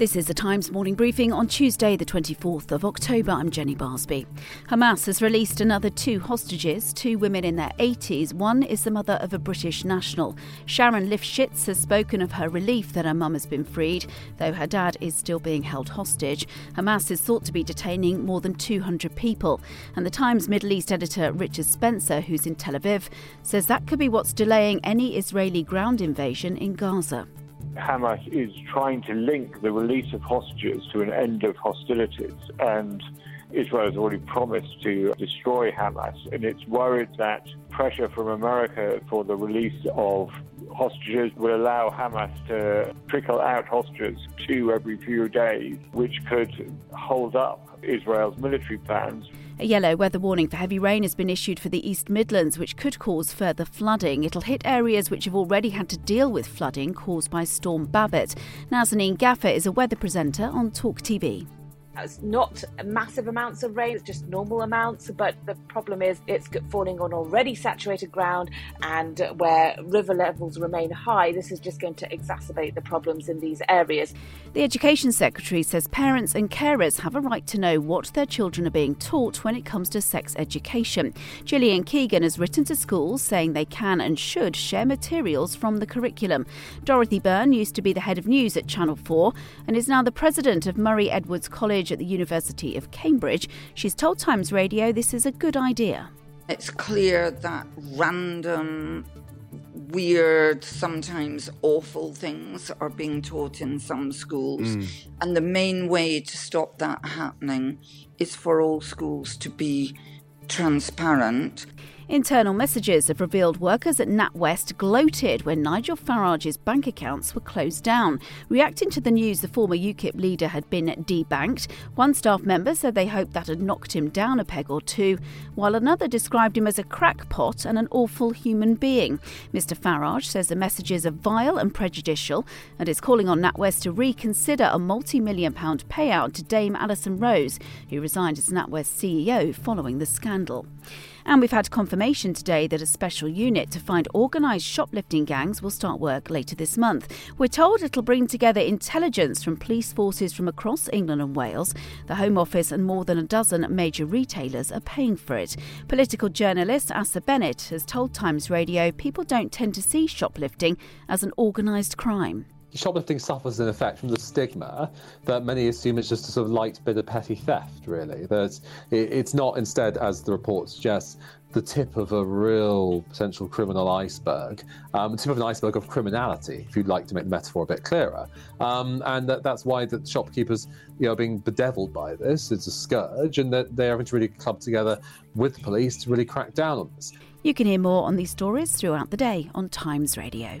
This is the Times morning briefing on Tuesday, the 24th of October. I'm Jenny Barsby. Hamas has released another two hostages, two women in their 80s. One is the mother of a British national. Sharon Lifshitz has spoken of her relief that her mum has been freed, though her dad is still being held hostage. Hamas is thought to be detaining more than 200 people. And the Times Middle East editor Richard Spencer, who's in Tel Aviv, says that could be what's delaying any Israeli ground invasion in Gaza. Hamas is trying to link the release of hostages to an end of hostilities. And Israel has already promised to destroy Hamas. And it's worried that pressure from America for the release of hostages will allow Hamas to trickle out hostages two every few days, which could hold up Israel's military plans. A yellow weather warning for heavy rain has been issued for the East Midlands, which could cause further flooding. It'll hit areas which have already had to deal with flooding caused by Storm Babet. Nazanin Gaffer is a weather presenter on Talk TV. It's not massive amounts of rain, it's just normal amounts. But the problem is it's falling on already saturated ground and where river levels remain high, this is just going to exacerbate the problems in these areas. The Education Secretary says parents and carers have a right to know what their children are being taught when it comes to sex education. Gillian Keegan has written to schools saying they can and should share materials from the curriculum. Dorothy Byrne used to be the head of news at Channel 4 and is now the president of Murray Edwards College at the University of Cambridge. She's told Times Radio this is a good idea. It's clear that random, weird, sometimes awful things are being taught in some schools. Mm. And the main way to stop that happening is for all schools to be transparent. Internal messages have revealed workers at NatWest gloated when Nigel Farage's bank accounts were closed down. Reacting to the news the former UKIP leader had been debanked, one staff member said they hoped that had knocked him down a peg or two, while another described him as a crackpot and an awful human being. Mr Farage says the messages are vile and prejudicial and is calling on NatWest to reconsider a multi million pound payout to Dame Alison Rose, who resigned as NatWest CEO following the scandal. And we've had confirmation today that a special unit to find organised shoplifting gangs will start work later this month. We're told it'll bring together intelligence from police forces from across England and Wales. The Home Office and more than a dozen major retailers are paying for it. Political journalist Asa Bennett has told Times Radio people don't tend to see shoplifting as an organised crime shoplifting suffers in effect from the stigma that many assume it's just a sort of light bit of petty theft, really. That it's not instead, as the report suggests, the tip of a real potential criminal iceberg, um, tip of an iceberg of criminality, if you'd like to make the metaphor a bit clearer. Um, and that, that's why the shopkeepers you know, are being bedeviled by this. It's a scourge, and that they're having to really club together with the police to really crack down on this. You can hear more on these stories throughout the day on Times Radio.